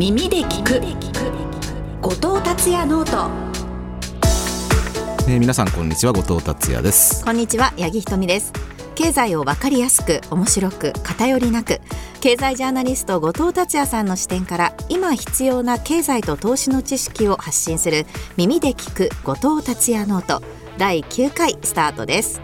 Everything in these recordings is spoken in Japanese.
耳で聴く。後藤達也 note。えー皆さんこんにちは。後藤達也です。こんにちは。八木ひとみです。経済をわかりやすく面白く偏りなく。経済ジャーナリスト後藤達也さんの視点から今必要な経済と投資の知識を発信する耳で聴く後藤達也 note。第9回スタートです。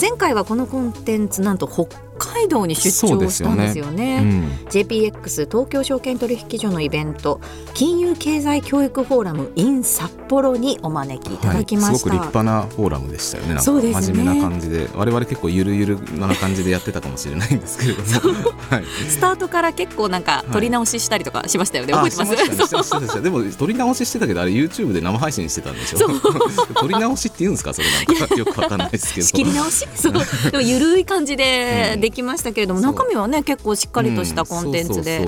前回はこのコンテンツなんと北海道に出張したんですよね。うん。JPX 東京証券取引所のイベント金融経済教育フォーラム in 札幌にお招きいただきまはい、すした、ごく立派なフォーラムでしたよね。そうですね。真面目な感じで我々結構ゆるゆるな感じでやってたかもしれないんですけれども。はい。スタートから結構なんかい撮り直ししたりとかしましたよね、あ覚えてます？でも撮り直ししてたけどあれ YouTube で生配信してたんでしょ？撮り直しって言うんですか？それなんか。よくわかんないですけど。仕切り直し？そう。でもゆるい感じでできましたけれども、中身はね結構しっかりとしたコンテンツで、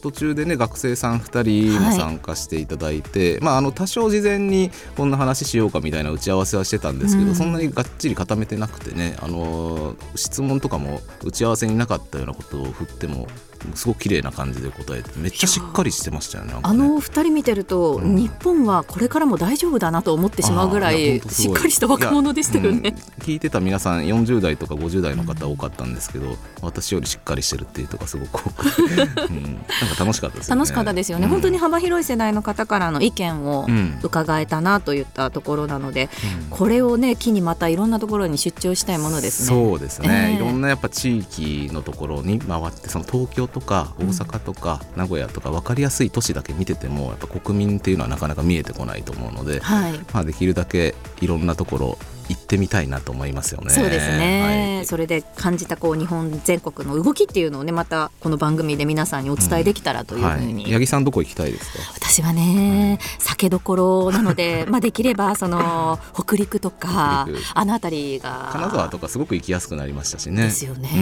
途中でね学生さん2人も参加していただいて、まああの多少事前にこんな話しようかみたいな打ち合わせはしてたんですけど、うん。そんなにがっちり固めてなくてねあの質問とかも打ち合わせになかったようなことを振ってもすごく綺麗な感じで答えてめっちゃしっかりしてましたよね。なんかあねの二人見てると、うん。日本はこれからも大丈夫だなと思ってしまうぐらいしっかりした若者でしたよね。うん聞いてた皆さん40代とか50代の方多かったんですけど、私よりしっかりしてるっていうとかすごく多くて、うん、なんか楽しかったですよね。楽しかったですよね、うん。本当に幅広い世代の方からの意見をうん。伺えたなといったところなので、うん。これをね機にまたいろんなところに出張したいものですね。そうですね、ええ。いろんなやっぱ地域のところに回ってその東京とか大阪とか名古屋とか分かりやすい都市だけ見ててもやっぱ国民っていうのはなかなか見えてこないと思うので、はい。まあ、できるだけいろんなところ行ってみたいなと思いますよね。そうですね、はい。それで感じたこう日本全国の動きっていうのをねまたこの番組で皆さんにお伝えできたらというふうはい、に、八木さんどこ行きたいですか？私はね酒どころなので まあできればその北陸とかあの辺りが。金沢とかすごく行きやすくなりましたしね。ですよね。う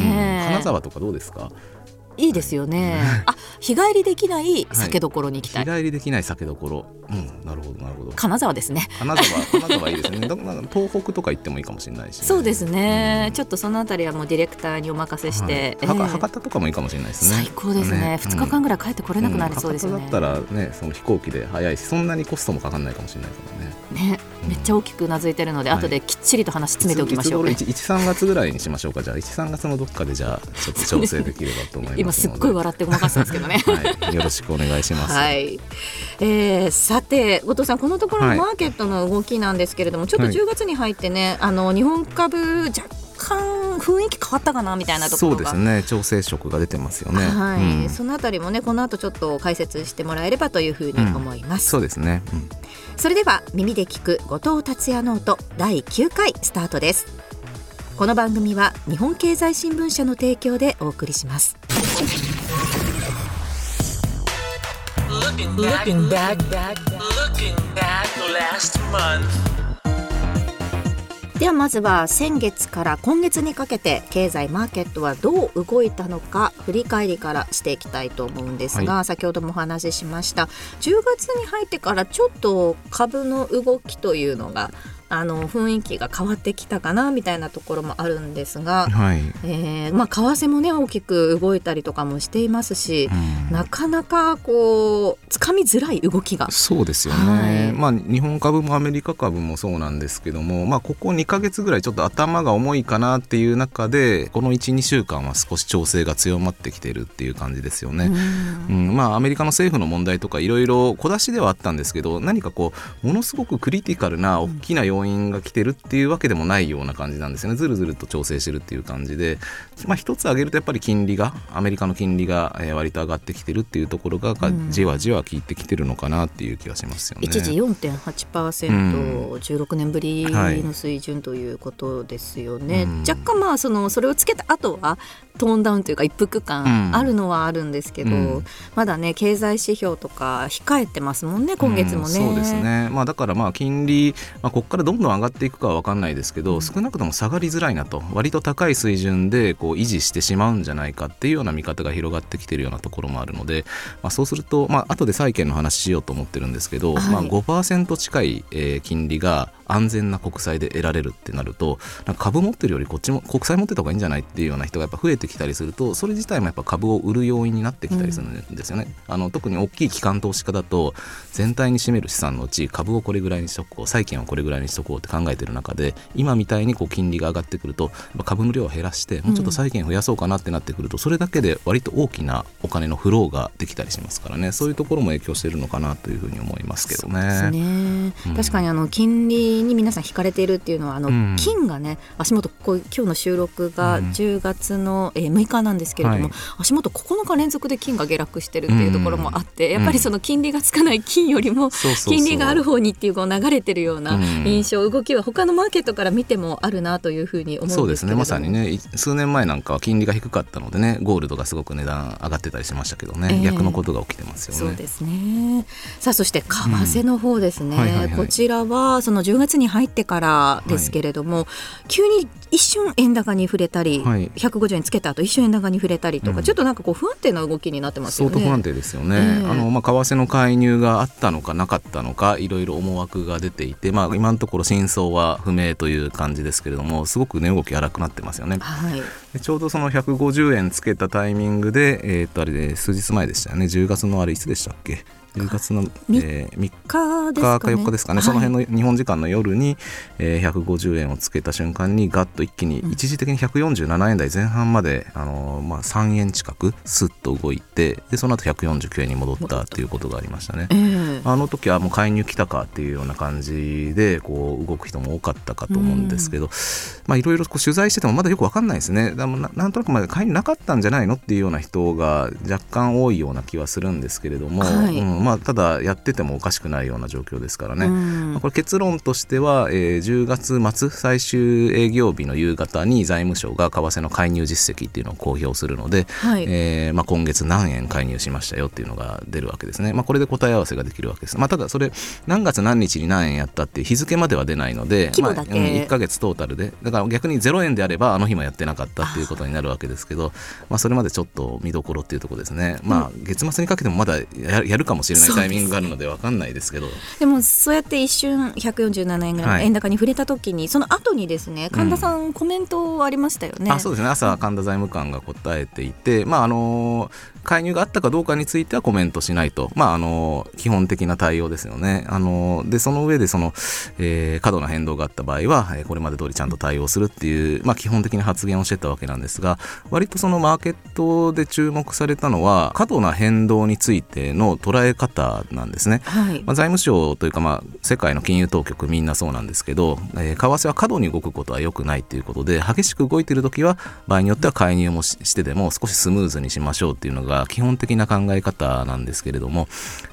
ん。金沢とかどうですか？いいですよね。あ日帰りできない酒どころに行きたい、日帰りできない酒どころ。うん、なるほどなるほど。金沢ですね。金沢金沢いいですね。東北とか行ってもいいかもしれないし、そうですね、うん。ちょっとそのあたりはもうディレクターにお任せして、博多とかもいいかもしれないですね。最高ですね。二日間ぐらい帰ってこれなくなりそうですよねん、博多だったらねその飛行機で早いしそんなにコストもかかんないかもしれないからね。ねめっちゃ大きくうなずいてるので、はい。後できっちりと話詰めておきましょう、いついつ頃1 13月ぐらいにしましょうか。じゃあ13月のどっかでじゃあちょっと調整できればと思いますので。今すっごい笑ってごまかしたんですけどね。はい、よろしくお願いします。はい、えーさて後藤さんこのところのはい。マーケットの動きなんですけれども、ちょっとはい。10月に入ってね、あの日本株若干雰囲気変わったかなみたいなところが。そうですね。調整色が出てますよね。はい、うん。そのあたりもねこの後ちょっと解説してもらえればというふうに思います、そうですね。うん。それでは耳で聞く後藤達也ノート第9回スタートです。この番組は日本経済新聞社の提供でお送りします。Looking back, looking back, looking back last month. ではまずは先月から今月にかけて経済マーケットはどう動いたのか振り返りからしていきたいと思うんですが、先ほどもお話ししました。10月に入ってからちょっと株の動きというのがあの雰囲気が変わってきたかなみたいなところもあるんですが、はい。えーまあ、為替もね大きく動いたりとかもしていますし、うん。なかなかこうつかみづらい動きが。そうですよはい。ね、まあ、日本株もアメリカ株もそうなんですけども、まあ、ここ2か月ぐらいちょっと頭が重いかなっていう中でこの12週間は少し調整が強まってきてるっていう感じですよね。うん。まあ、アメリカの政府の問題とかいろいろ小出しではあったんですけど何かこうものすごくクリティカルな大きな要因が来てるっていうわけでもないような感じなんですよね。ずるずると調整してるっていう感じで、まあ、一つ挙げるとやっぱり金利がアメリカの金利がえー割と上がってきてるっていうところががうん。じわじわ効いてきてるのかなっていう気がしますよね。一時4.8%、16年ぶりの水準ということですよね、うん。若干まあそのそれをつけた後はトーンダウンというか一服感あるのはあるんですけど、うん。まだね経済指標とか控えてますもんね今月もね。うんそうですね、まあ、だからまあ金利、まあ、ここからどどんどん上がっていくかは分かんないですけど、少なくとも下がりづらいなと。割と高い水準でこう維持してしまうんじゃないかっていうような見方が広がってきてるようなところもあるので、まあ、そうすると、まあ後で債券の話しようと思ってるんですけど、はい。まあ、5%近い、えー金利が安全な国債で得られるってなると株持ってるよりこっちも国債持ってた方がいいんじゃないっていうような人がやっぱ増えてきたりするとそれ自体もやっぱ株を売る要因になってきたりするんですよね。あの特に大きい機関投資家だと全体に占める資産のうち株をこれぐらいにしとこう債券をこれぐらいにしとこうって考えてる中で今みたいにこう金利が上がってくると株の量を減らしてもうちょっと債券増やそうかなってなってくるとそれだけで割と大きなお金のフローができたりしますからねそういうところも影響してるのかなというふうに思いますけどね。ねうん確かにあの金利に皆さん引かれているっていうのはあの、金がね足元こう今日の収録が10月の、えー6日なんですけれども、はい足元9日連続で金が下落してるっていうところもあって、やっぱりその金利がつかない金よりも金利がある方にっていうこう流れてるようなうん印象、動きは他のマーケットから見てもあるなというふうに思うんですそうですね。まさにねい数年前なんかは金利が低かったのでねゴールドがすごく値段上がってたりしましたけどね、ええ。逆のことが起きてますよね。そうですね。さあそして為替の方ですね。うん。はいはいはい。こちらはその10月に入ってからですけれども、急に一瞬円高に触れたり、はい。150円つけた後一瞬円高に触れたりとか、うん。ちょっとなんかこう不安定な動きになってますよね。相当不安定ですよね、ええ。あのまあ、為替の介入があったのかなかったのかいろいろ思惑が出ていて、まあ、今のところ真相は不明という感じですけれどもすごく値動き荒くなってますよね。はい。でちょうどその150円つけたタイミングで、えー、とあれで数日前でしたよね。10月のあれいつでしたっけ？10月の、みえー、3かですかね。日か4日ですかね、はい。その辺の日本時間の夜に、えー、150円をつけた瞬間にガッと一気に一時的に147円台前半まで、あのーまあ、3円近くスッと動いてでその後149円に戻ったっていうことがありましたね。ええ。あの時はもう介入来たかっていうような感じでこう動く人も多かったかと思うんですけど、まあいろいろこう取材しててもまだよくわかんないですね。でもななんとなくまだ介入なかったんじゃないのっていうような人が若干多いような気はするんですけれども、はい。うんまあただやっててもおかしくないような状況ですからね。これ結論としては、えー10月末最終営業日の夕方に財務省が為替の介入実績っていうのを公表するので、はい。えーまあ、今月何円介入しましたよっていうのが出るわけですね、まあ、これで答え合わせができるわけです、まあ、ただそれ何月何日に何円やったって日付までは出ないので規模だけ。まあうん1ヶ月トータルで。だから逆に0円であればあの日もやってなかったっていうことになるわけですけどまあ、それまでちょっと見どころっていうところですね、まあ、月末にかけてもまだややるかもしれないタイミングがあるので分かんないですけど。でもそうやって一瞬147円ぐらい。の円高に触れた時に、その後にですね神田さん、コメントありましたよね。あそうですね。朝神田財務官が答えていて、まああの介入があったかどうかについてはコメントしないと、まああの基本的な対応ですよね。あのでその上でその、えー過度な変動があった場合は、えーこれまで通りちゃんと対応するっていう、まあ、基本的な発言をしてたわけなんですが割とそのマーケットで注目されたのは過度な変動についての捉え方なんですね。はい。まあ、財務省というか、まあ、世界の金融当局みんなそうなんですけど、えー為替は過度に動くことは良くないということで激しく動いている時は場合によっては介入もししてでも少しスムーズにしましょうっていうのが基本的な考え方なんですけれども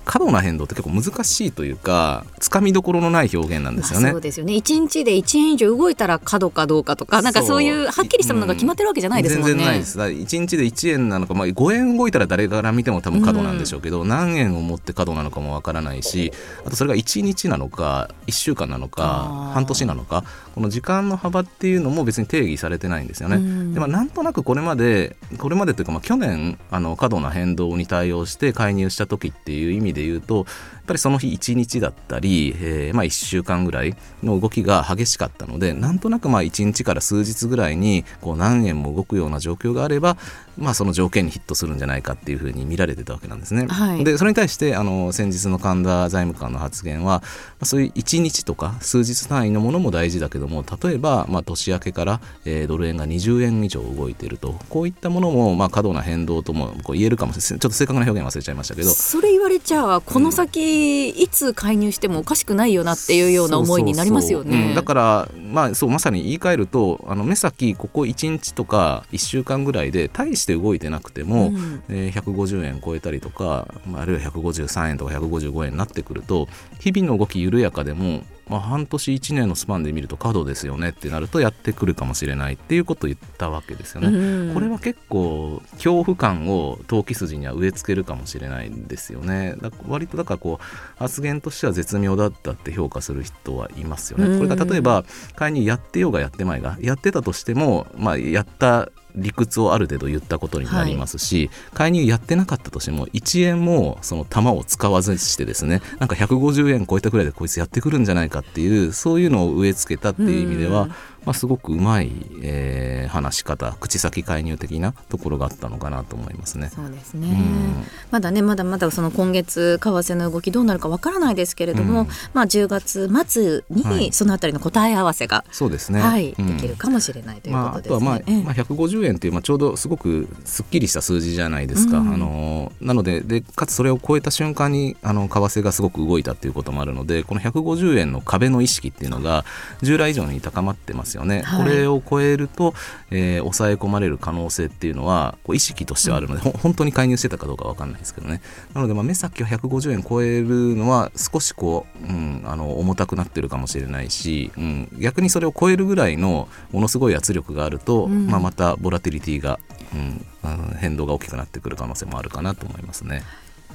過度な変動って結構難しいというかつかみどころのない表現なんですよね。まあそうですよね1日で1円以上動いたら角かどうかとかなんかそういうはっきりしたものが決まってるわけじゃないですもんね。全然ないです。だから1日で1円なのか、まあ、5円動いたら誰から見ても多分角なんでしょうけど、何円を持って角なのかもわからないしあとそれが1日なのか1週間なのか半年なのかこの時間の幅っていうのも別に定義されてないんですよね。うんでまあ、なんとなくこれまでこれまでというか、まあ、去年あの過度な変動に対応して介入した時っていう意味で言うとやっぱりその日1日だったり、えーまあ、1週間ぐらいの動きが激しかったのでなんとなくまあ1日から数日ぐらいにこう何円も動くような状況があれば、まあ、その条件にヒットするんじゃないかっていうふうに見られてたわけなんですね。はいでそれに対してあの先日の神田財務官の発言は、まあ、そういう1日とか数日単位のものも大事だけども例えば、まあ、年明けから、えードル円が20円以上動いているとこういったものも、まあ、過度な変動ともこう言えるかもしれない。ちょっと正確な表現忘れちゃいましたけど。それ言われちゃこの先、いつ介入してもおかしくないよなっていうような思いになりますよそう。んだから、まあ、そうまさに言い換えるとあの目先ここ1日とか1週間ぐらいで大して動いてなくても、うん。えー150円超えたりとか、まあ、あるいは153円とか155円になってくると日々の動き緩やかでもまあ、半年1年のスパンで見ると過度ですよねってなるとやってくるかもしれないっていうことを言ったわけですよね。うん、これは結構恐怖感を投機筋には植え付けるかもしれないんですよね。だ割とだからこう発言としては絶妙だったって評価する人はいますよね。これが例えば仮にやってようがやってまいがやってたとしても、まあ、やった理屈をある程度言ったことになりますし、はい、介入やってなかったとしても1円もその玉を使わずしてですねなんか150円超えたくらいでこいつやってくるんじゃないかっていうそういうのを植え付けたっていう意味では、まあ、すごくうまい、えー、話し方口先介入的なところがあったのかなと思いますね。そうですね、うん、まだねまだまだその今月為替の動きどうなるかわからないですけれども、うん、まあ、10月末にそのあたりの答え合わせが、はい、そうですね、はい、できるかもしれないということですね。まあ、あとは、まあまあ、150円という、まあ、ちょうどすごくすっきりした数字じゃないですか。うん、あのなのででかつそれを超えた瞬間にあの為替がすごく動いたということもあるのでこの150円の壁の意識っていうのが従来以上に高まってますよね。はい、これを超えると、えー、抑え込まれる可能性っていうのはこう意識としてはあるので、うん、本当に介入してたかどうか分かんないですけどね。なので、まあ、目先は150円超えるのは少しこう、うん、あの重たくなってるかもしれないし、うん、逆にそれを超えるぐらいのものすごい圧力があると、うん、まあ、またボラティリティが、うん、あの変動が大きくなってくる可能性もあるかなと思いますね。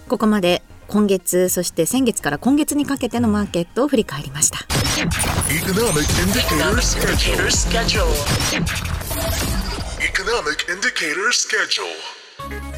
ここまで今月そして先月から今月にかけてのマーケットを振り返りました。Economic indicator schedule.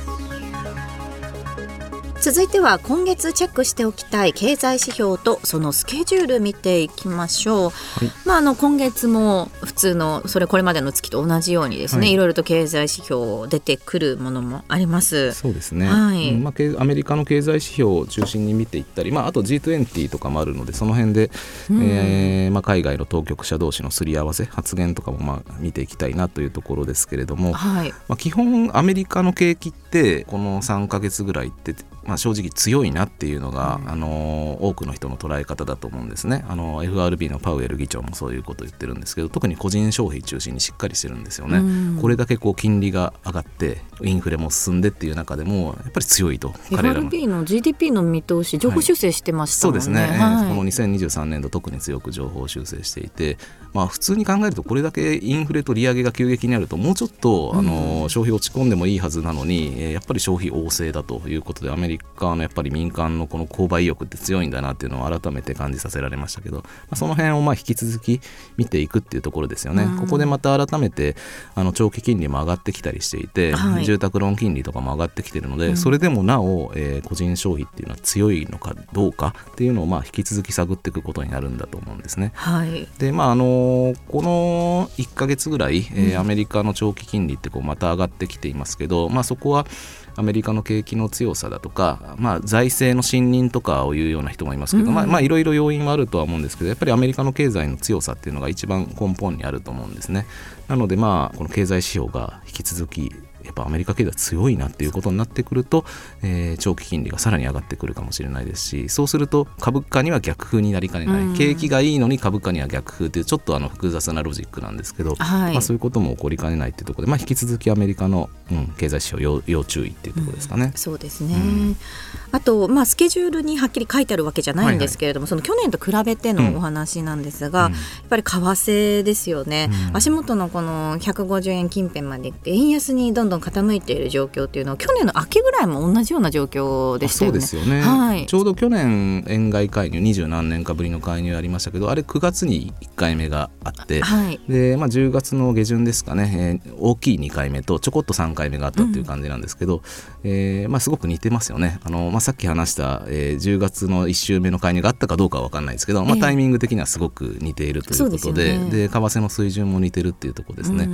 続いては今月チェックしておきたい経済指標とそのスケジュール見ていきましょう、はい、まあ、あの今月も普通のそれこれまでの月と同じようにですね、はい、いろいろと経済指標出てくるものもあります。そうですね、はい。まあ、アメリカの経済指標を中心に見ていったり、まあ、あと G20 とかもあるのでその辺で、うん、えー、まあ、海外の当局者同士のすり合わせ発言とかもまあ見ていきたいなというところですけれども、はい。まあ、基本アメリカの景気ってこの3か月ぐらいってまあ、正直強いなっていうのが、うん、あの多くの人の捉え方だと思うんですね。あの FRB のパウエル議長もそういうことを言ってるんですけど特に個人消費中心にしっかりしてるんですよね、うん、これだけこう金利が上がってインフレも進んでっていう中でもやっぱり強いと彼らの。FRB の GDP の見通し情報修正してました、ね。はい、そうですね、はい、この2023年度特に強く情報修正していてまあ普通に考えるとこれだけインフレと利上げが急激にあるともうちょっとあの消費落ち込んでもいいはずなのにやっぱり消費旺盛だということでアメリカのやっぱり民間のこの購買意欲って強いんだなっていうのを改めて感じさせられましたけど、まあ、その辺をまあ引き続き見ていくっていうところですよね。ここでまた改めてあの長期金利も上がってきたりしていて、はい、住宅ローン金利とかも上がってきてるので、それでもなお、えー、個人消費っていうのは強いのかどうかっていうのをまあ引き続き探っていくことになるんだと思うんですね。はい、でまああのこの1か月ぐらい、えー、アメリカの長期金利ってこうまた上がってきていますけど、まあ、そこはアメリカの景気の強さだとか、まあ、財政の信任とかを言うような人もいますけど、うん、まあ、まあいろいろ要因はあるとは思うんですけどやっぱりアメリカの経済の強さっていうのが一番根本にあると思うんですね。なのでまあこの経済指標が引き続きやっぱアメリカ経済強いなっていうことになってくると、えー、長期金利がさらに上がってくるかもしれないですしそうすると株価には逆風になりかねない、うん、景気がいいのに株価には逆風っていうちょっとあの複雑なロジックなんですけど、はい、まあ、そういうことも起こりかねないっていうところで、まあ、引き続きアメリカの、うん、経済指標要要注意っていうところですかね。うん、そうですね、うん、あと、まあ、スケジュールにはっきり書いてあるわけじゃないんですけれども、はい。はい、その去年と比べてのお話なんですが、やっぱり為替ですよね、足元のこの150円近辺まで円安にどんどん傾いている状況っていうのは去年の秋ぐらいも同じような状況でしたよね。そうですよね、はい、ちょうど去年円買い介入二十何年かぶりの介入ありましたけどあれ9月に1回目があって、はい、でまあ、10月の下旬ですかね、えー、大きい2回目とちょこっと3回目があったっていう感じなんですけど、うん、えー、まあ、すごく似てますよね。あの、まあ、さっき話した、えー、10月の1週目の介入があったかどうかは分かんないですけど、まあ、タイミング的にはすごく似ているということでえー、で、為替の水準も似てるっていうところですね。うん、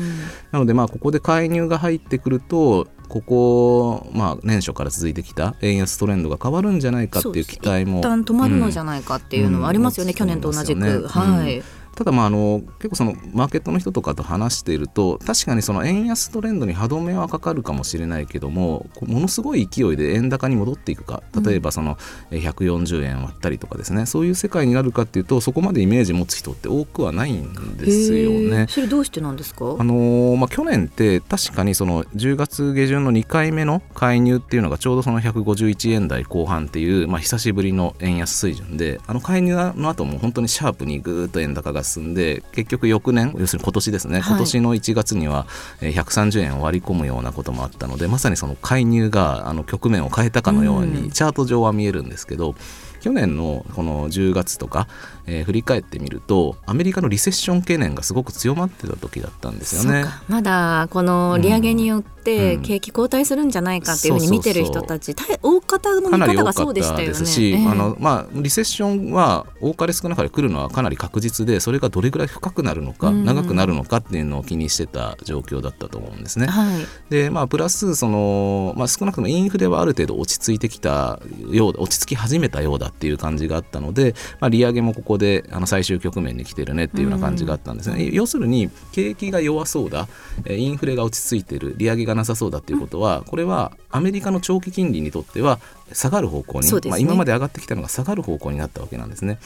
なのでまあここで介入が入ってくるとここ、まあ、年初から続いてきた円安トレンドが変わるんじゃないかっていう期待も。一旦止まるのじゃないかっていうのはありますよね、うん、去年と同じく、ね、はい、ただまああの結構そのマーケットの人とかと話していると確かにその円安トレンドに歯止めはかかるかもしれないけどもものすごい勢いで円高に戻っていくか。例えばそのえー140円割ったりとかですね。そういう世界になるかっていうとそこまでイメージ持つ人って多くはないんですよね。それどうしてなんですか？あのーまあ、去年って確かにその10月下旬の2回目の介入っていうのがちょうどその151円台後半っていう、まあ、久しぶりの円安水準であの介入の後も本当にシャープにぐーっと円高が進んで結局翌年要するに今年ですね、はい。今年の1月にはえー130円を割り込むようなこともあったのでまさにその介入があの局面を変えたかのよううん。にチャート上は見えるんですけど、去年のこの10月とか、えー振り返ってみるとアメリカのリセッション懸念がすごく強まってた時だったんですよね。まだこの利上げによってうん。景気後退するんじゃないかっていうふうに見てる人たち、大大方の見方がそうでしたよね。ですし、ええ。あのまあ、リセッションは多かれ少なかれ来るのはかなり確実でそれがどれぐらい深くなるのか、うん。長くなるのかっていうのを気にしてた状況だったと思うんですね。はい。でまあ、プラスその、まあ、少なくともインフレはある程度落ち着いてきたようだ落ち着き始めたようだっていう感じがあったので、まあ、利上げもここであの最終局面に来てるねっていうような感じがあったんですね、要するに景気が弱そうだえーインフレが落ち着いてる利上げがなさそうだっていうことはこれはアメリカの長期金利にとっては下がる方向に、ね。まあ、今まで上がってきたのが下がる方向になったわけなんですね。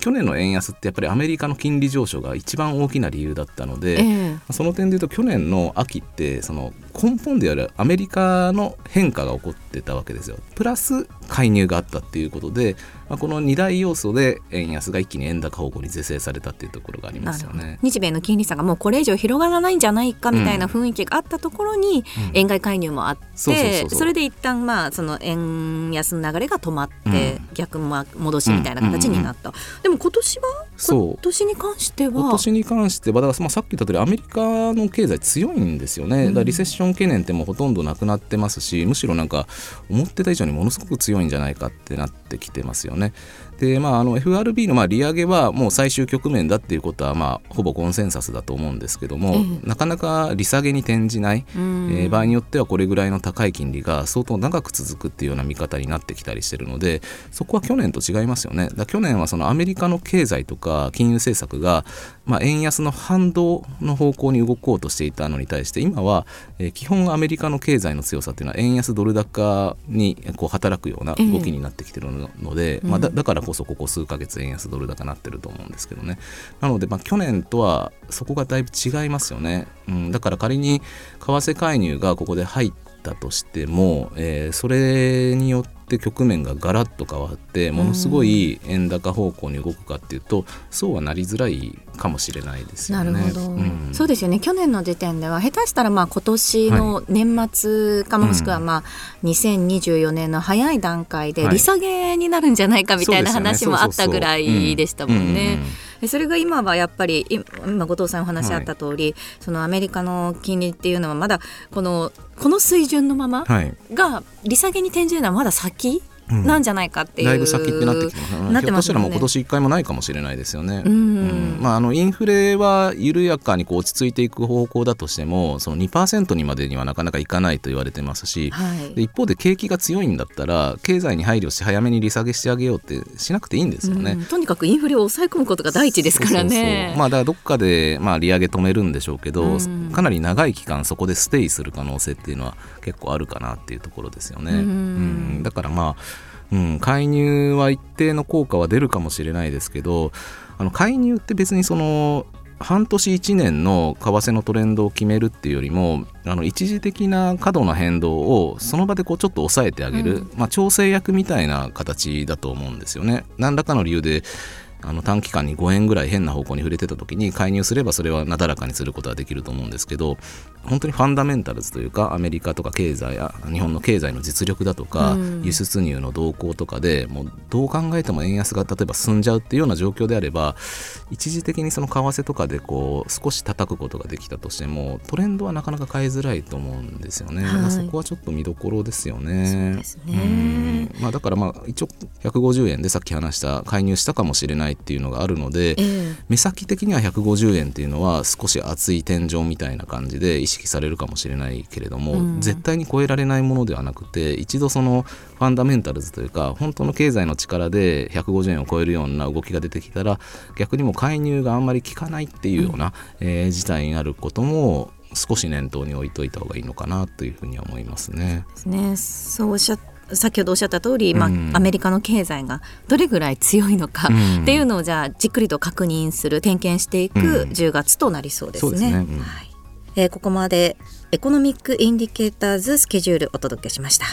去年の円安ってやっぱりアメリカの金利上昇が一番大きな理由だったので、ええ。その点で言うと去年の秋ってその根本であるアメリカの変化が起こってたわけですよ。プラス介入があったっていうことで、まあ、この2大要素で円安が一気に円高方向に是正されたっていうところがありますよね。日米の金利差がもうこれ以上広がらないんじゃないかみたいな雰囲気があったところにうん。円買い介入もあってそれで一旦まあその円安の流れが止まってうん。逆ま戻しみたいな形になった。でも今年はそう。今年に関しては。今年に関してはだからまあさっき言った通りアメリカの経済強いんですよね、だからリセッション懸念ってもうほとん。どなくなってますしむしろなんか思ってた以上にものすごく強いんじゃないかってなってきてますよね。でまあ、あの FRB のまあ利上げはもう最終局面だっていうことはまあほぼコンセンサスだと思うんですけども、えなかなか利下げに転じない、うんえー場合によってはこれぐらいの高い金利が相当長く続くっていうような見方になってきたりしてるのでそこは去年と違いますよね。だ去年はそのアメリカの経済とか金融政策が、まあ、円安の反動の方向に動こうとしていたのに対して今は、えー基本アメリカの経済の強さっていうのは円安ドル高にこう働くような動きになってきてるので、まあ、だだからこそここ数ヶ月円安ドル高になってると思うんですけどね。なのでまあ去年とはそこがだいぶ違いますよね、うん、だから仮に為替介入がここで入ったとしても、えーそれによって局面がガラッと変わってものすごい円高方向に動くかっていうとそうはなりづらいかもしれないですよね。なるほど、うん。そうですよね。去年の時点では下手したらまあ今年の年末かもしくはまあ2024年の早い段階ではい。利下げになるんじゃないかみたいな話もあったぐらいでしたもんね。それが今はやっぱりい今後藤さんお話あった通り、そのアメリカの金利っていうのはまだこのこの水準のままはい。が利下げに転じるのはまだ先うんなんじゃないかっていう、だいぶ先ってなってきてますねひょっとしたらもう今年1回もないかもしれないですよね。うんまあ、あのインフレは緩やかにこう落ち着いていく方向だとしてもその2%にまでにはなかなかいかないと言われてますし、はいで一方で景気が強いんだったら経済に配慮して早めに利下げしてあげようってしなくていいんですよね。うんとにかくインフレを抑え込むことが第一ですからね。そうそうまあだからどっかでまあ利上げ止めるんでしょうけど、うんかなり長い期間そこでステイする可能性っていうのは結構あるかなっていうところですよね。うんうんだからまあ、うん、介入は一定の効果は出るかもしれないですけどあの介入って別にその半年1年の為替のトレンドを決めるっていうよりもあの一時的な過度な変動をその場でこうちょっと抑えてあげる、うんまあ、調整役みたいな形だと思うんですよね。何らかの理由であの短期間に5円ぐらい変な方向に触れてた時に介入すればそれはなだらかにすることはできると思うんですけど本当にファンダメンタルズというかアメリカとか経済や日本の経済の実力だとか、うん。輸出入の動向とかでもうどう考えても円安が例えば進んじゃうっていうような状況であれば一時的にその為替とかでこう少し叩くことができたとしてもトレンドはなかなか変えづらいと思うんですよね、はい。そこはちょっと見どころですよね。ね。うん。まあ、だからまあ一応150円でさっき話した介入したかもしれないないっていうのがあるので、ええ。目先的には150円っていうのは少し厚い天井みたいな感じで意識されるかもしれないけれども、うん。絶対に超えられないものではなくて一度そのファンダメンタルズというか本当の経済の力で150円を超えるような動きが出てきたら逆にもう介入があんまり効かないっていうような、えー事態になることも少し念頭に置いといた方がいいのかなというふうには思いますね。ですね。そうおっしゃ先ほどおっしゃった通り、まあうん。アメリカの経済がどれぐらい強いのかうん。っていうのをじゃあじっくりと確認する点検していくうん。10月となりそうですね。ねうんはい。えーここまで economic indicators schedule お届けしました。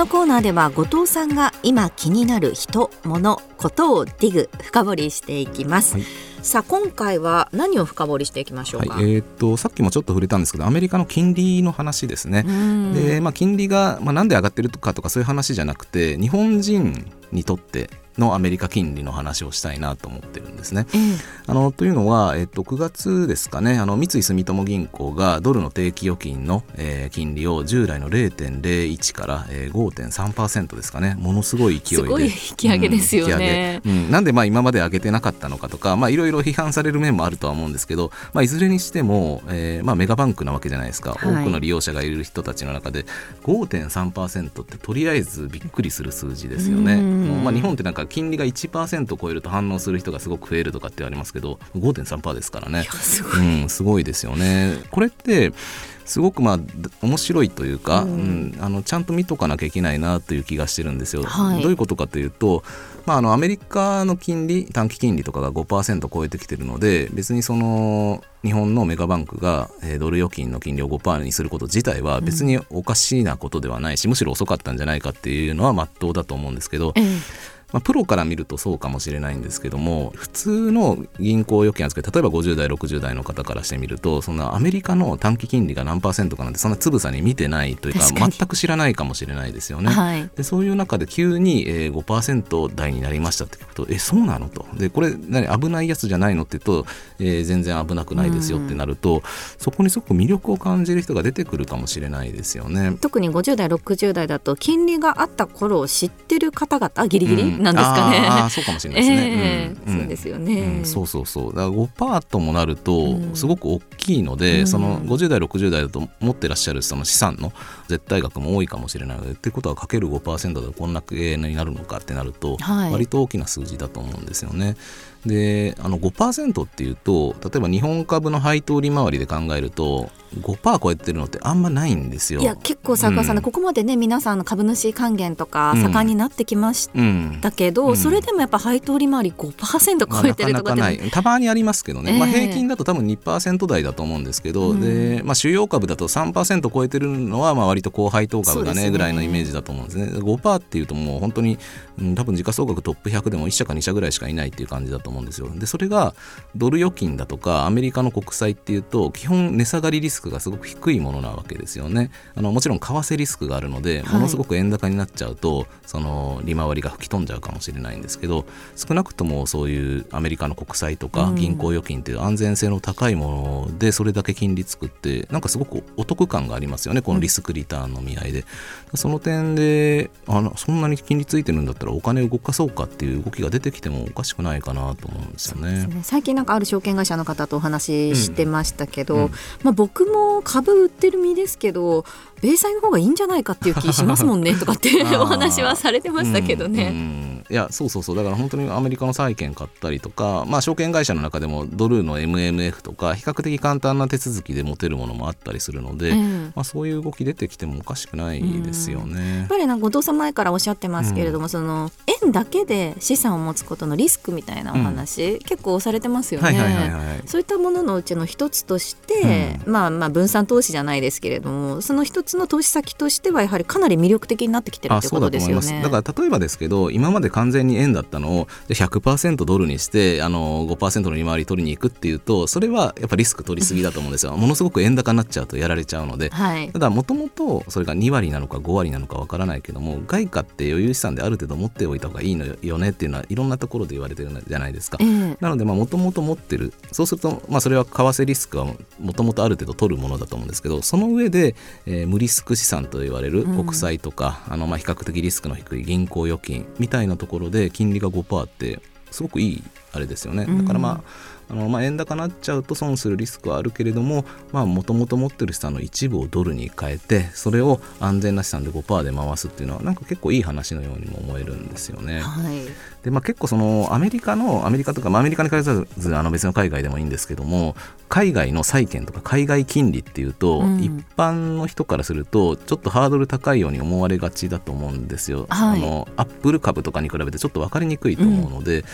のコーナーでは後藤さんが今気になる人物ことをディグ深掘りしていきます、はい。さあ今回は何を深掘りしていきましょうか、はい。えーっとさっきもちょっと触れたんですけどアメリカの金利の話ですね。うん。でまあ、金利が、まあ、なんで上がってるかとかそういう話じゃなくて日本人にとってのアメリカ金利の話をしたいなと思ってるんですね。ええ。あのというのは、えっと、9月ですかね。あの三井住友銀行がドルの定期預金の、えー金利を従来の0.01から、えー、5.3%ですかね。ものすごい勢いで。すごい引き上げですよね。うんうん。なんでまあ今まで上げてなかったのかとかまあいろいろ批判される面もあるとは思うんですけど、まあ、いずれにしても、えーまあ、メガバンクなわけじゃないですか、はい。多くの利用者がいる人たちの中で5.3%ってとりあえずびっくりする数字ですよね。まあ、日本ってなんか金利が1%を超えると反応する人がすごく増えるとかって言われますけど5.3%ですからね。すごいうん、すごいですよね。これってすごくまあだ面白いというか、ううんんあのちゃんと見とかなきゃいけないなという気がしてるんですよ。はいどういうことかというと、まあ、あのアメリカの金利短期金利とかが5%超えてきてるので別にその日本のメガバンクが、えードル預金の金利を5%にすること自体は別におかしなことではないし、むしろ遅かったんじゃないかっていうのは真っ当だと思うんですけど、ええまあ、プロから見るとそうかもしれないんですけども普通の銀行預金預け例えば50代60代の方からしてみるとそんなアメリカの短期金利が何パーセントかなんてそんなつぶさに見てないというか全く知らないかもしれないですよね。はいでそういう中で急に、えー、5%台になりましたって聞くとえそうなのとでこれ何危ないやつじゃないのって言うと、えー全然危なくないですよってなると、そこにすごく魅力を感じる人が出てくるかもしれないですよね。特に50代60代だと金利があった頃を知ってる方々ギリギリなんですかね、うんあそうかもしれないですね。ええんん。そうですよね、うんそうそうそう。だから5%ともなるとうん。すごく大きいので、うん。その50代60代だと持ってらっしゃるその資産の絶対額も多いかもしれないのでってことはかける5%でこんな計になるのかってなると、はい。割と大きな数字だと思うんですよね。であの5%っていうと例えば日本株の配当利回りで考えると5%超えてるのってあんまないんですよ。いや結構坂川さんね、うん。ここまでね皆さんの株主還元とかうん。盛んになってきましうん。たけど、うん。それでもやっぱ配当利回り5%まあ超えてるとかなかない。たまにありますけどね、ええ。まあ、平均だと多分2%台だと思うんですけど、うん。でまあ、主要株だと3%超えてるのはまあ割と高配当株がそうですね。ねぐらいのイメージだと思うんですね。5%っていうともう本当に、うん、多分時価総額トップ100でも1社か2社ぐらいしかいないっていう感じだと思うんですよ。でそれがドル預金だとかアメリカの国債っていうと基本値下がりリスクがすごく低いものなわけですよね。あのもちろん為替リスクがあるのではい。ものすごく円高になっちゃうと、その利回りが吹き飛んじゃうかもしれないんですけど少なくともそういうアメリカの国債とかうん。銀行預金っていう安全性の高いものでそれだけ金利作ってなんかすごくお得感がありますよねこのリスクリターンの見合いで、その点であのそんなに金利ついてるんだったらお金を動かそうかっていう動きが出てきてもおかしくないかなと思うんですよね。ね最近なんかある証券会社の方とお話ししてましたけど、うんうんまあ、僕も株売ってる身ですけど米債の方がいいんじゃないかっていう気しますもんねとかって お話はされてましたけどうんうね。ん。いやそうそうそう。だから本当にアメリカの債券買ったりとか、まあ、証券会社の中でもドルの MMF とか比較的簡単な手続きで持てるものもあったりするので、ええ。まあ、そういう動き出てきてもおかしくないですよやねっ。ぱりなんか後藤さん前からおっしゃってますけれども、その円だけで資産を持つことのリスクみたいなお話、結構されてますよね。そういったもののうちの一つとして、まあまあ分散投資じゃないですけれどもその一つの投資先としてはやはりかなり魅力的になってきてるあってことですよね。す。だから例えばですけど今まで完全に円だったのをじゃあ100%ドルにしてあの5%の利回り取りに行くっていうとそれはやっぱリスク取りすぎだと思うんですよ。ものすごく円高になっちゃうとやられちゃうので。はい。ただもともとそれが2割なのか5割なのかわからないけども外貨って余裕資産である程度持っておいた方がいいのよねっていうのはいろんなところで言われてるじゃないですか。ええ。なのでもともと持ってるそうすると、まあ、それは為替リスクはもともとある程度取るものだと思うんですけどその上で、えー無リスク資産と言われる国債とか、あのまあ比較的リスクの低い銀行預金みたいなところで金利が5%ってすごくいいあれですよね。だからまああのまあ、円高になっちゃうと損するリスクはあるけれどももともと持ってる資産の一部をドルに変えてそれを安全な資産で5%で回すっていうのはなんか結構いい話のようにも思えるんですよね。はいで、まあ、結構そのアメリカのアメリカとか、まあ、アメリカに限らずあの別の海外でもいいんですけども海外の債券とか海外金利っていうと、うん一般の人からするとちょっとハードル高いように思われがちだと思うんですよ。はいあのアップル株とかに比べてちょっと分かりにくいと思うので、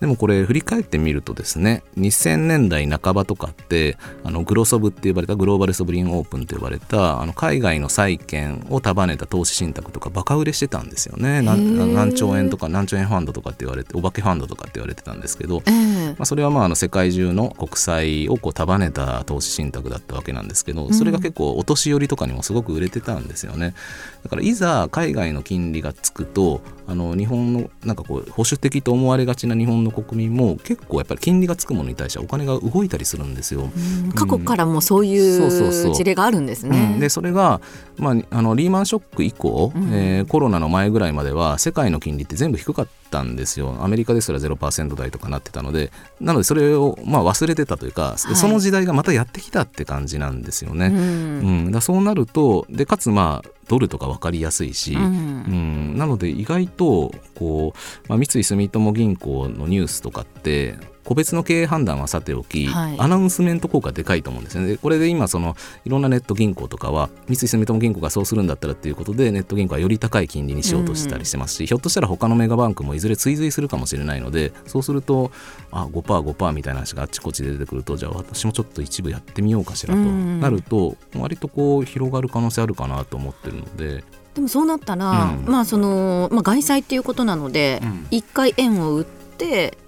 でもこれ振り返ってみるとですね2000年代半ばとかってあのグロソブって呼ばれたグローバルソブリンオープンと呼ばれたあの海外の債券を束ねた投資信託とかバカ売れしてたんですよね。何兆円とか何兆円ファンドとかって言われてお化けファンドとかって言われてたんですけど、ええ。まあ、それはまああの世界中の国債をこう束ねた投資信託だったわけなんですけどそれが結構お年寄りとかにもすごく売れてたんですよね。だからいざ海外の金利がつくとあの日本のなんかこう保守的と思われがちな日本の国民も結構やっぱり金利がつくものに対してお金が動いたりするんですよ。うん。過去からもそういそう事例があるんですね。うんでそれが、まあ、あのリーマンショック以降、うん。えーコロナの前ぐらいまでは世界の金利って全部低かったんですよ。アメリカですら0%台とかなってたのでなのでそれをまあ忘れてたというか、はい。その時代がまたやってきたって感じなんですよね。ううん。んだそうなるとでかつまあドルとか分かりやすいし、うん。うん、なので意外とこう、まあ、三井住友銀行のニュースとかって個別の経営判断はさておき、はい。アナウンスメント効果でかいと思うんですよね。でこれで今そのいろんなネット銀行とかは三井住友銀行がそうするんだったらっていうことでネット銀行はより高い金利にしようとしたりしてますし、ひょっとしたら他のメガバンクもいずれ追随するかもしれないのでそうするとあ 5%5% みたいな話があっちこっちで出てくるとじゃあ私もちょっと一部やってみようかしらとうんなると割とこう広がる可能性あるかなと思ってるので。でもそうなったら、うん。まあそのまあ外債っていうことなのでうん。一、回円を売って。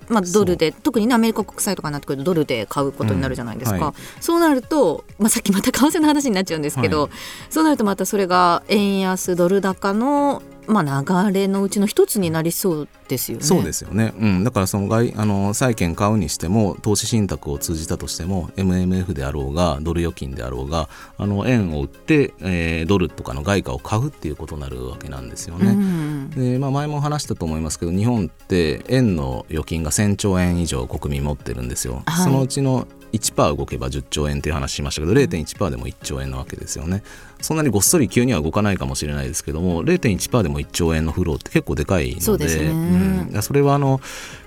まあ、ドルで特にねアメリカ国債とかになってくるとドルで買うことになるじゃないですか、うんはい。そうなると、まあ、さっきまた為替の話になっちゃうんですけど、はい。そうなるとまたそれが円安ドル高の、まあ、流れのうちの一つになりそうですよね。そうですよね、うん、だからその外あの債券買うにしても投資信託を通じたとしても MMF であろうがドル預金であろうがあの円を売って、えードルとかの外貨を買うっていうことになるわけなんですよね。うんでまあ、前も話したと思いますけど日本って円の預金が1000兆円以上国民持ってるんですよ。はいそのうちの1%動けば10兆円っていう話しましたけど0.1%でも1兆円なわけですよね。そんなにごっそり急には動かないかもしれないですけども0.1%でも1兆円のフローって結構でかいのでそうですね。うん。それはあの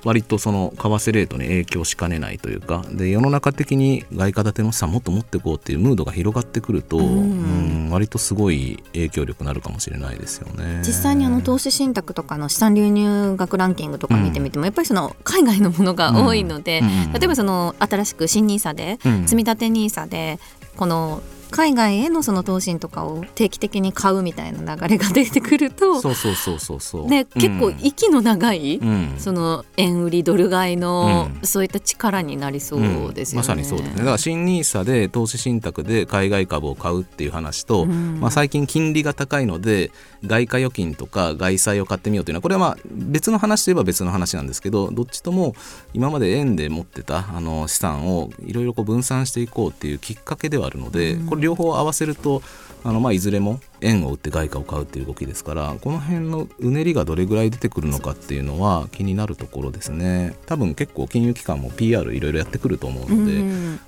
割とその為替レートに影響しかねないというかで世の中的に外貨建ての資産もっと持っていこうっていうムードが広がってくると、うん。うん割とすごい影響力になるかもしれないですよね。実際にあの投資信託とかの資産流入額ランキングとか見てみても、やっぱりその海外のものが多いので、うん。うん。例えばその新しく新 NISA で、うん。積み立て NISA でこの海外へのその投資とかを定期的に買うみたいな流れが出てくるとそうそうそうそうそう。で結構うん。息の長い、うん。その円売りドル買いの、うん。そういった力になりそうですよね。まさにそうですね。だから新ニーサで投資信託で海外株を買うっていう話と、うん。まあ、最近金利が高いので外貨預金とか外債を買ってみようというのはこれはまあ別の話といえば別の話なんですけどどっちとも今まで円で持ってたあの資産をいろいろこう分散していこうっていうきっかけではあるので、これ両方合わせるとあのまあいずれも円を売って外貨を買うっていう動きですからこの辺のうねりがどれぐらい出てくるのかっていうのは気になるところですね。多分結構金融機関も PR いろいろやってくると思うので、うん。うん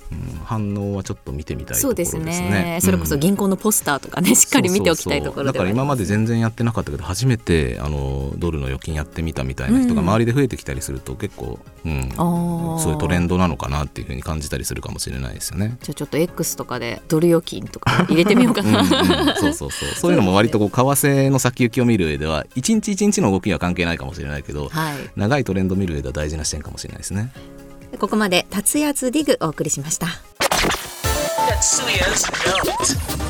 反応はちょっと見てみたいところですね。ね。それこそ銀行のポスターとかね、しっかり見ておきたいところだから今まで全然やってなかったけど初めてあのドルの預金やってみたみたいな人が周りで増えてきたりすると結構、うんそういうトレンドなのかなっていうふうに感じたりするかもしれないですよね。じゃあちょっと X とかでドル預金とか入れてみようかうんな。うん、そうそうそうそういうのも割とこう為替の先行きを見る上では一日一日の動きは関係ないかもしれないけど、はい。長いトレンドを見る上では大事な視点かもしれないですね。ここまで達也ディグお送りしました。Tatsuya's note.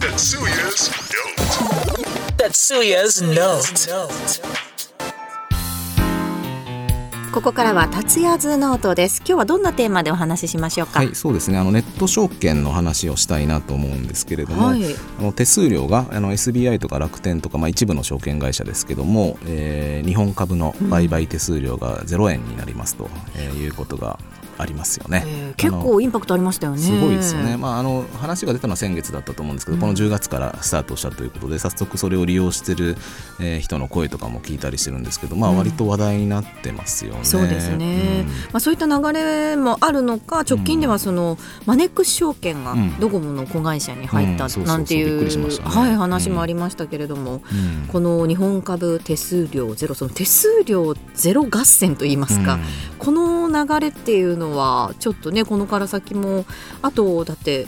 Tatsuya's note. Tatsuya's note. ここからは達也ズノートです。今日はどんなテーマでお話ししましょうか？はいそうですね。あのネット証券の話をしたいなと思うんですけれども、はい、あの手数料があの SBI とか楽天とか、まあ、一部の証券会社ですけども、えー、日本株の売買手数料が0円になりますと、えー、いうことがありますよね、えー、結構インパクトありましたよね。すごいですよね、まあ、あの話が出たのは先月だったと思うんですけど、うん、この10月からスタートしたということで早速それを利用してる、えー、人の声とかも聞いたりしてるんですけど、まあ、割と話題になってますよね、うん、そうですね、うん、まあ、そういった流れもあるのか直近ではその、マネックス証券がドコモの子会社に入ったなんていう話もありましたけれども、この日本株手数料ゼロその手数料ゼロ合戦といいますか、この流れっていうののはちょっとねこのから先もあとだって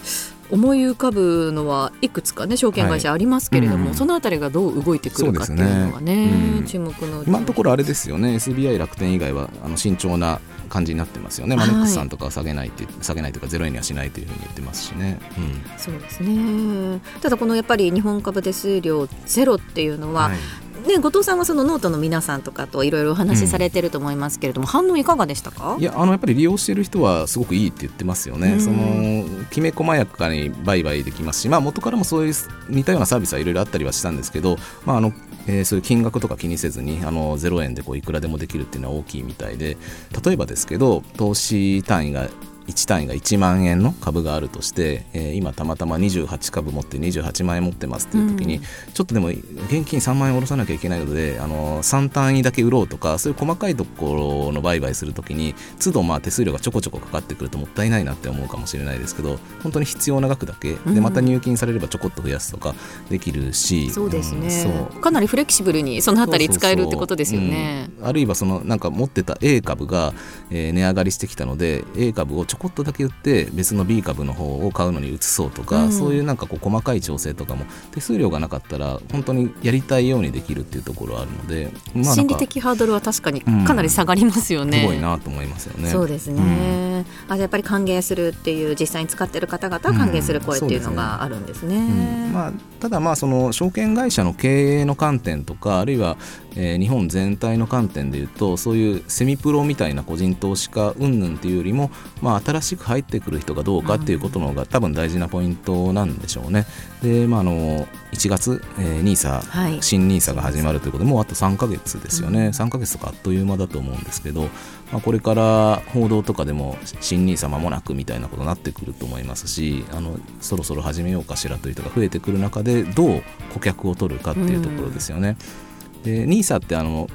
思い浮かぶのはいくつかね証券会社ありますけれども、はいうん、そのあたりがどう動いてくるかっていうのがね、ねうん、注目の今のところあれですよね。SBI 楽天以外はあの慎重な感じになってますよね、マネックスさんとかは下げないって下げないというかゼロ円にはしないというふうに言ってますしね、うん、そうですね。ただこのやっぱり日本株手数料ゼロっていうのは、はいね、後藤さんはそのノートの皆さんとかといろいろお話しされてると思いますけれども、うん、反応いかがでしたか？いやあのやっぱり利用している人はすごくいいって言ってますよね、うん、そのきめ細やかに売買できますし、まあ、元からもそういう似たようなサービスはいろいろあったりはしたんですけど、まああのえー、そういう金額とか気にせずにあの0円でこういくらでもできるっていうのは大きいみたいで例えばですけど投資単位が1単位が1万円の株があるとして、えー、今たまたま28株持って28万円持ってますっていう時に、うん、ちょっとでも現金3万円下ろさなきゃいけないのであの3単位だけ売ろうとかそういう細かいところの売買する時に都度まあ手数料がちょこちょこかかってくるともったいないなって思うかもしれないですけど本当に必要な額だけでまた入金されればちょこっと増やすとかできるし、うん、そうですね、うん、かなりフレキシブルにそのあたり使えるってことですよね。あるいはそのなんか持ってた A 株が、えー、値上がりしてきたので A 株をちょこっとだけ売って別の B 株の方を買うのに移そうとか、うん、そういうなんかこう細かい調整とかも手数料がなかったら本当にやりたいようにできるっていうところあるので、まあ、心理的ハードルは確かにかなり下がりますよね、うん、すごいなと思いますよね。そうですね、うん、あやっぱり歓迎するっていう実際に使ってる方々は歓迎する声っていうのがあるんですね。すね、まあ、ただまあその証券会社の経営の観点とかあるいはえー、日本全体の観点でいうとそういうセミプロみたいな個人投資家云々っていうよりも、まあ、新しく入ってくる人がどうかっていうことの方が多分大事なポイントなんでしょうね。で、まあ、あの1月、えー、NISA、はい、新 NISA が始まるということでもうあと3か月ですよね、うん、3か月とかあっという間だと思うんですけど、まあ、これから報道とかでも新 NISA 間もなくみたいなことになってくると思いますしあのそろそろ始めようかしらという人が増えてくる中でどう顧客を取るかっていうところですよね。うんで NISA ってあの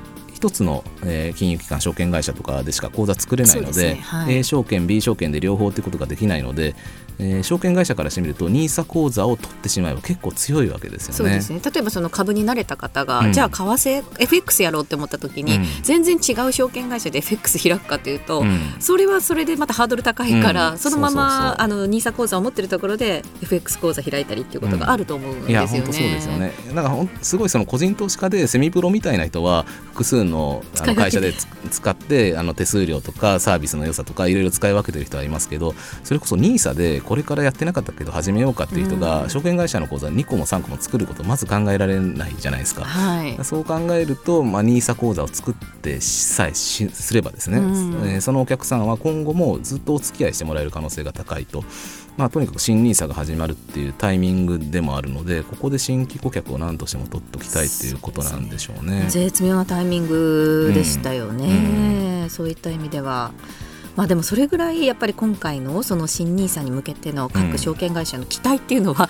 一つの、えー、金融機関証券会社とかでしか口座作れないのでで、ね。はい、A 証券 B 証券で両方ということができないのでえー、証券会社からしてみると NISA 口座を取ってしまえば結構強いわけですよね。そうですね。例えばその株に慣れた方が、うん、じゃあ為替 FX やろうって思った時に、うん、全然違う証券会社で FX 開くかというと、うん、それはそれでまたハードル高いから、そのままあの NISA 口座を持ってるところで FX 口座開いたりっていうことがあると思うんですよね。いや本当そうですよね。なんかすごいその個人投資家でセミプロみたいな人は複数のあの会社で使ってあの手数料とかサービスの良さとかいろいろ使い分けてる人はいますけどそれこそ NISA でこれからやってなかったけど始めようかっていう人が、証券会社の口座2個も3個も作ることまず考えられないじゃないですか、はい、そう考えると、まあ、NISA 口座を作ってさえしすればですね、うん、えー、そのお客さんは今後もずっとお付き合いしてもらえる可能性が高いと。まあ、とにかく新 NISA が始まるっていうタイミングでもあるのでここで新規顧客を何としても取っておきたいっていうことなんでしょうね。絶妙なタイミングでしたよね、うんうん、そういった意味では。まあ、でもそれぐらいやっぱり今回のその新ニーサに向けての各証券会社の期待っていうのは、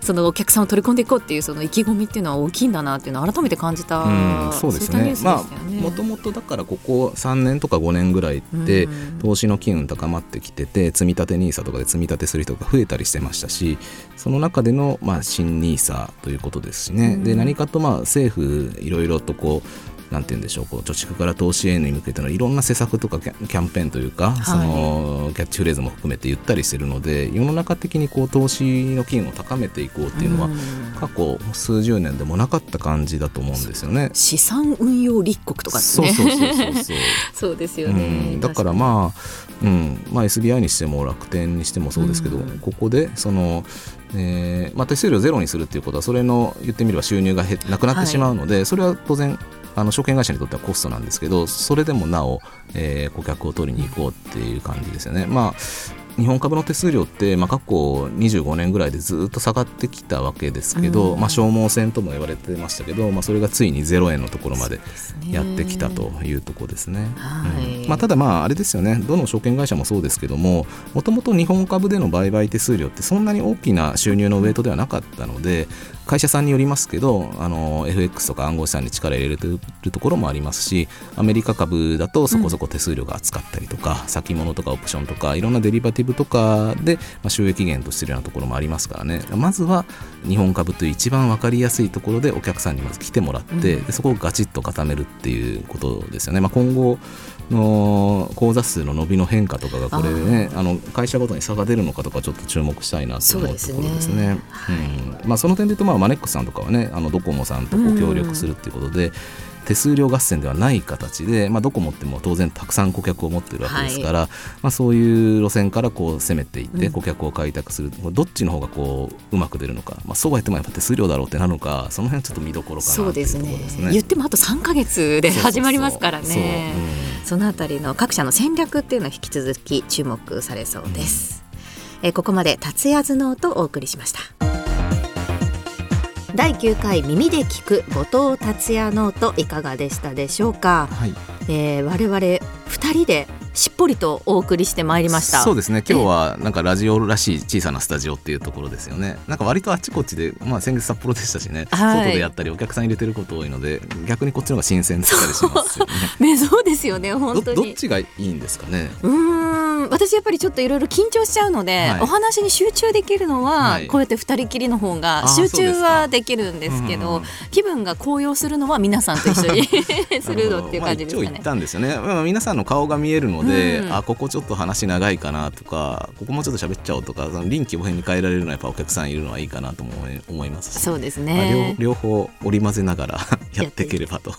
うん、そのお客さんを取り込んでいこうっていうその意気込みっていうのは大きいんだなっていうのを改めて感じた、うん、そうですね。まあもともとだからここ3年とか5年ぐらいで投資の機運高まってきてて積み立て NISA とかで積み立てする人が増えたりしてましたしその中でのまあ新 NISA ということですしね、で何かとまあ政府いろいろとこうなんて言うんでしょうこう貯蓄から投資へに向けてのいろんな施策とかキャンペーンというか、はい、そのキャッチフレーズも含めて言ったりしてるので世の中的にこう投資の機運を高めていこうっていうのは、過去数十年でもなかった感じだと思うんですよね。資産運用立国とか、ね、そうそうそうそうそう。そうですよね、うん、だからまあ、うん。まあ、SBI にしても楽天にしてもそうですけど、ここでそのえーまあ、手数料ゼロにするっていうことはそれの言ってみれば収入がなくなってしまうので、はい、それは当然あの証券会社にとってはコストなんですけどそれでもなお、えー、顧客を取りに行こうっていう感じですよね。まあ日本株の手数料って、まあ、過去25年ぐらいでずっと下がってきたわけですけど、うん、まあ、消耗戦とも言われてましたけど、まあ、それがついに0円のところまでやってきたというところですね。うん。まあ、ただまああれですよね。どの証券会社もそうですけどももともと日本株での売買手数料ってそんなに大きな収入のウエイトではなかったので会社さんによりますけどあの FX とか暗号資産に力入れてるところもありますしアメリカ株だとそこそこ手数料が厚かったりとか、うん、先物とかオプションとかいろんなデリバティブとかで、まあ、収益源としてるようなところもありますからね。まずは日本株という一番分かりやすいところでお客さんにまず来てもらって、うん、でそこをガチッと固めるっていうことですよね。まあ、今後の口座数の伸びの変化とかがこれねあの会社ごとに差が出るのかとかちょっと注目したいなと思うところですね。そ、ね。うん。まあ、その点で言うと、まあ、マネックスさんとかはねあのドコモさんとこう協力するっていうことで、手数料合戦ではない形で、まあ、どこ持っても当然たくさん顧客を持ってるわけですから、はい、まあ、そういう路線からこう攻めていって顧客を開拓する、うん、どっちの方がこううまく出るのか、まあ、そうは言ってもやっぱ手数料だろうってなるのかその辺ちょっと見どころかなというところですね。言ってもあと3か月で始まりますからね。そのあたりの各社の戦略っていうのは引き続き注目されそうです。うん、えここまで達也頭脳とお送りしました。第9回耳で聞く後藤達也ノートいかがでしたでしょうか、はいえー、我々2人でしっぽりとお送りしてまいりました。そうですね。今日はなんかラジオらしい小さなスタジオっていうところですよね。なんか割とあっちこっちで、まあ、先月札幌でしたしね、はい、外でやったりお客さん入れてること多いので逆にこっちの方が新鮮だったりしますよね。そう。ですよね本当に。どっちがいいんですかね。うん私やっぱりちょっといろいろ緊張しちゃうので、はい、お話に集中できるのは、はい、こうやって二人きりの方が集中はできるんですけど気分が高揚するのは皆さんと一緒に するのっていう感じですかね。まあ、言ったんですよね、まあ、皆さんの顔が見えるので、うん、あこここちょっと話長いかなとかここもうちょっと喋っちゃおうとかその臨機応変に変えられるのはやっぱお客さんいるのはいいかなと思いますそうですね、まあ、両方織り交ぜながら やっていければと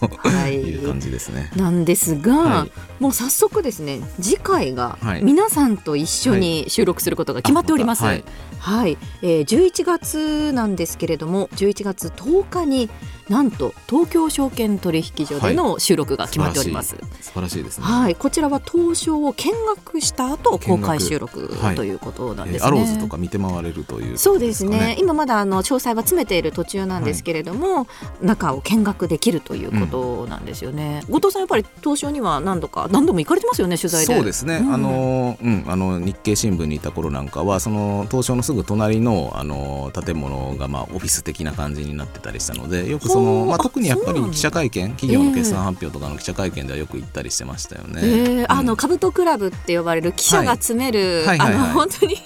い。う感じですね。なんですが、はい、もう早速ですね次回が皆さんと一緒に収録することが決まっております。はい、はい、えー、11月なんですけれども11月10日になんと東京証券取引所での収録が決まっております、はい、素晴らしいですね。はい。こちらは東証を見学した後公開収録ということなんですね、えー、アローズとか見て回れるという、ね、そうですね。今まだあの詳細は詰めている途中なんですけれども、はい、中を見学できるということなんですよね、うん、後藤さんやっぱり東証には何度か何度も行かれてますよね取材で。そうですね、うん、あのうん。あの日経新聞にいた頃なんかはその東証のすぐ隣のあの建物がまあオフィス的な感じになってたりしたのでよくその、まあ、特にやっぱり記者会見企業の決算発表とかの記者会見ではよく行ったりしてましたよね。えー、あの兜クラブって呼ばれる記者が詰める、はい、あの本当に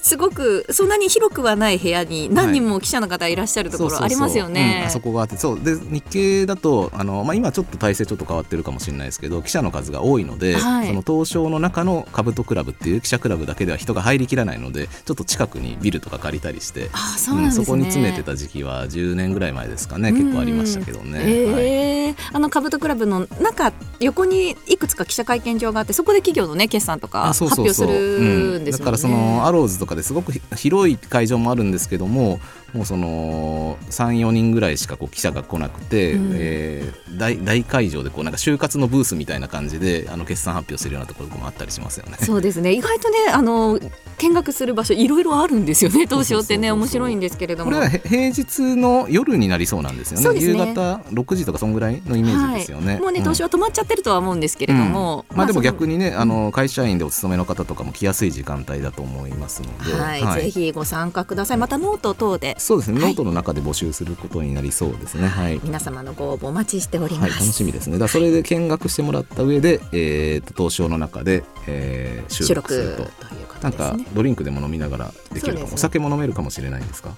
すごくそんなに広くはない部屋に何人も記者の方いらっしゃるところありますよね。あそこがあってそう。で日経だとあの、まあ、今ちょっと体制ちょっと変わってるかもしれないですけど記者の数が多いので、はい、その東証の中の兜クラブっていう記者クラブだけでは人が入りきらないのでちょっと近くにビルとか借りたりしてあそうなん、ね。うん、そこに詰めてた時期は10年ぐらい前ですかね。結構ありましたけどね。えー、はい、あのカブトクラブの中横にいくつか記者会見場があってそこで企業のね決算とか発表するんですよね、だからそのアローズとかですごく広い会場もあるんですけどももうその34人ぐらいしかこう記者が来なくて、うん、えー、大大会場でこうなんか就活のブースみたいな感じであの決算発表するようなところもあったりしますよね。そうですね。意外とねあの見学する場所いろいろあるんですよね。東証ってね面白いんですけれども。これは平日の夜になりそうなんですよね、ね、夕方6時とかそんぐらいのイメージですよね、はい、もうね東証は止まっちゃってるとは思うんですけれども、うん、まあでも逆にねあの会社員でお勤めの方とかも来やすい時間帯だと思いますので、はい、はい、ぜひご参加ください。またノート等でそうですね、ノートの中で募集することになりそうですね、はい、皆様のご応募お待ちしております、楽しみですね。だそれで見学してもらった上で、えーと、東証の中で、えー、収録すると。ということ、ね、なんかドリンクでも飲みながらできるかも、ね、お酒も飲めるかもしれないんですか？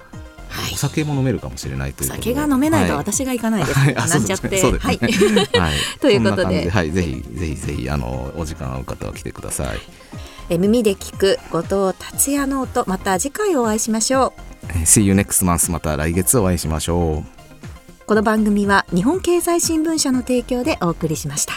はい、お酒も飲めるかもしれないという酒が飲めないと私が行かないです、はい、なんちゃって、ね、はい、はい、ということで。はい、ぜひぜひぜひあのお時間合う方は来てください。え耳で聞く後藤達也ノートまた次回お会いしましょう See you next month また来月お会いしましょう。この番組は日本経済新聞社の提供でお送りしました。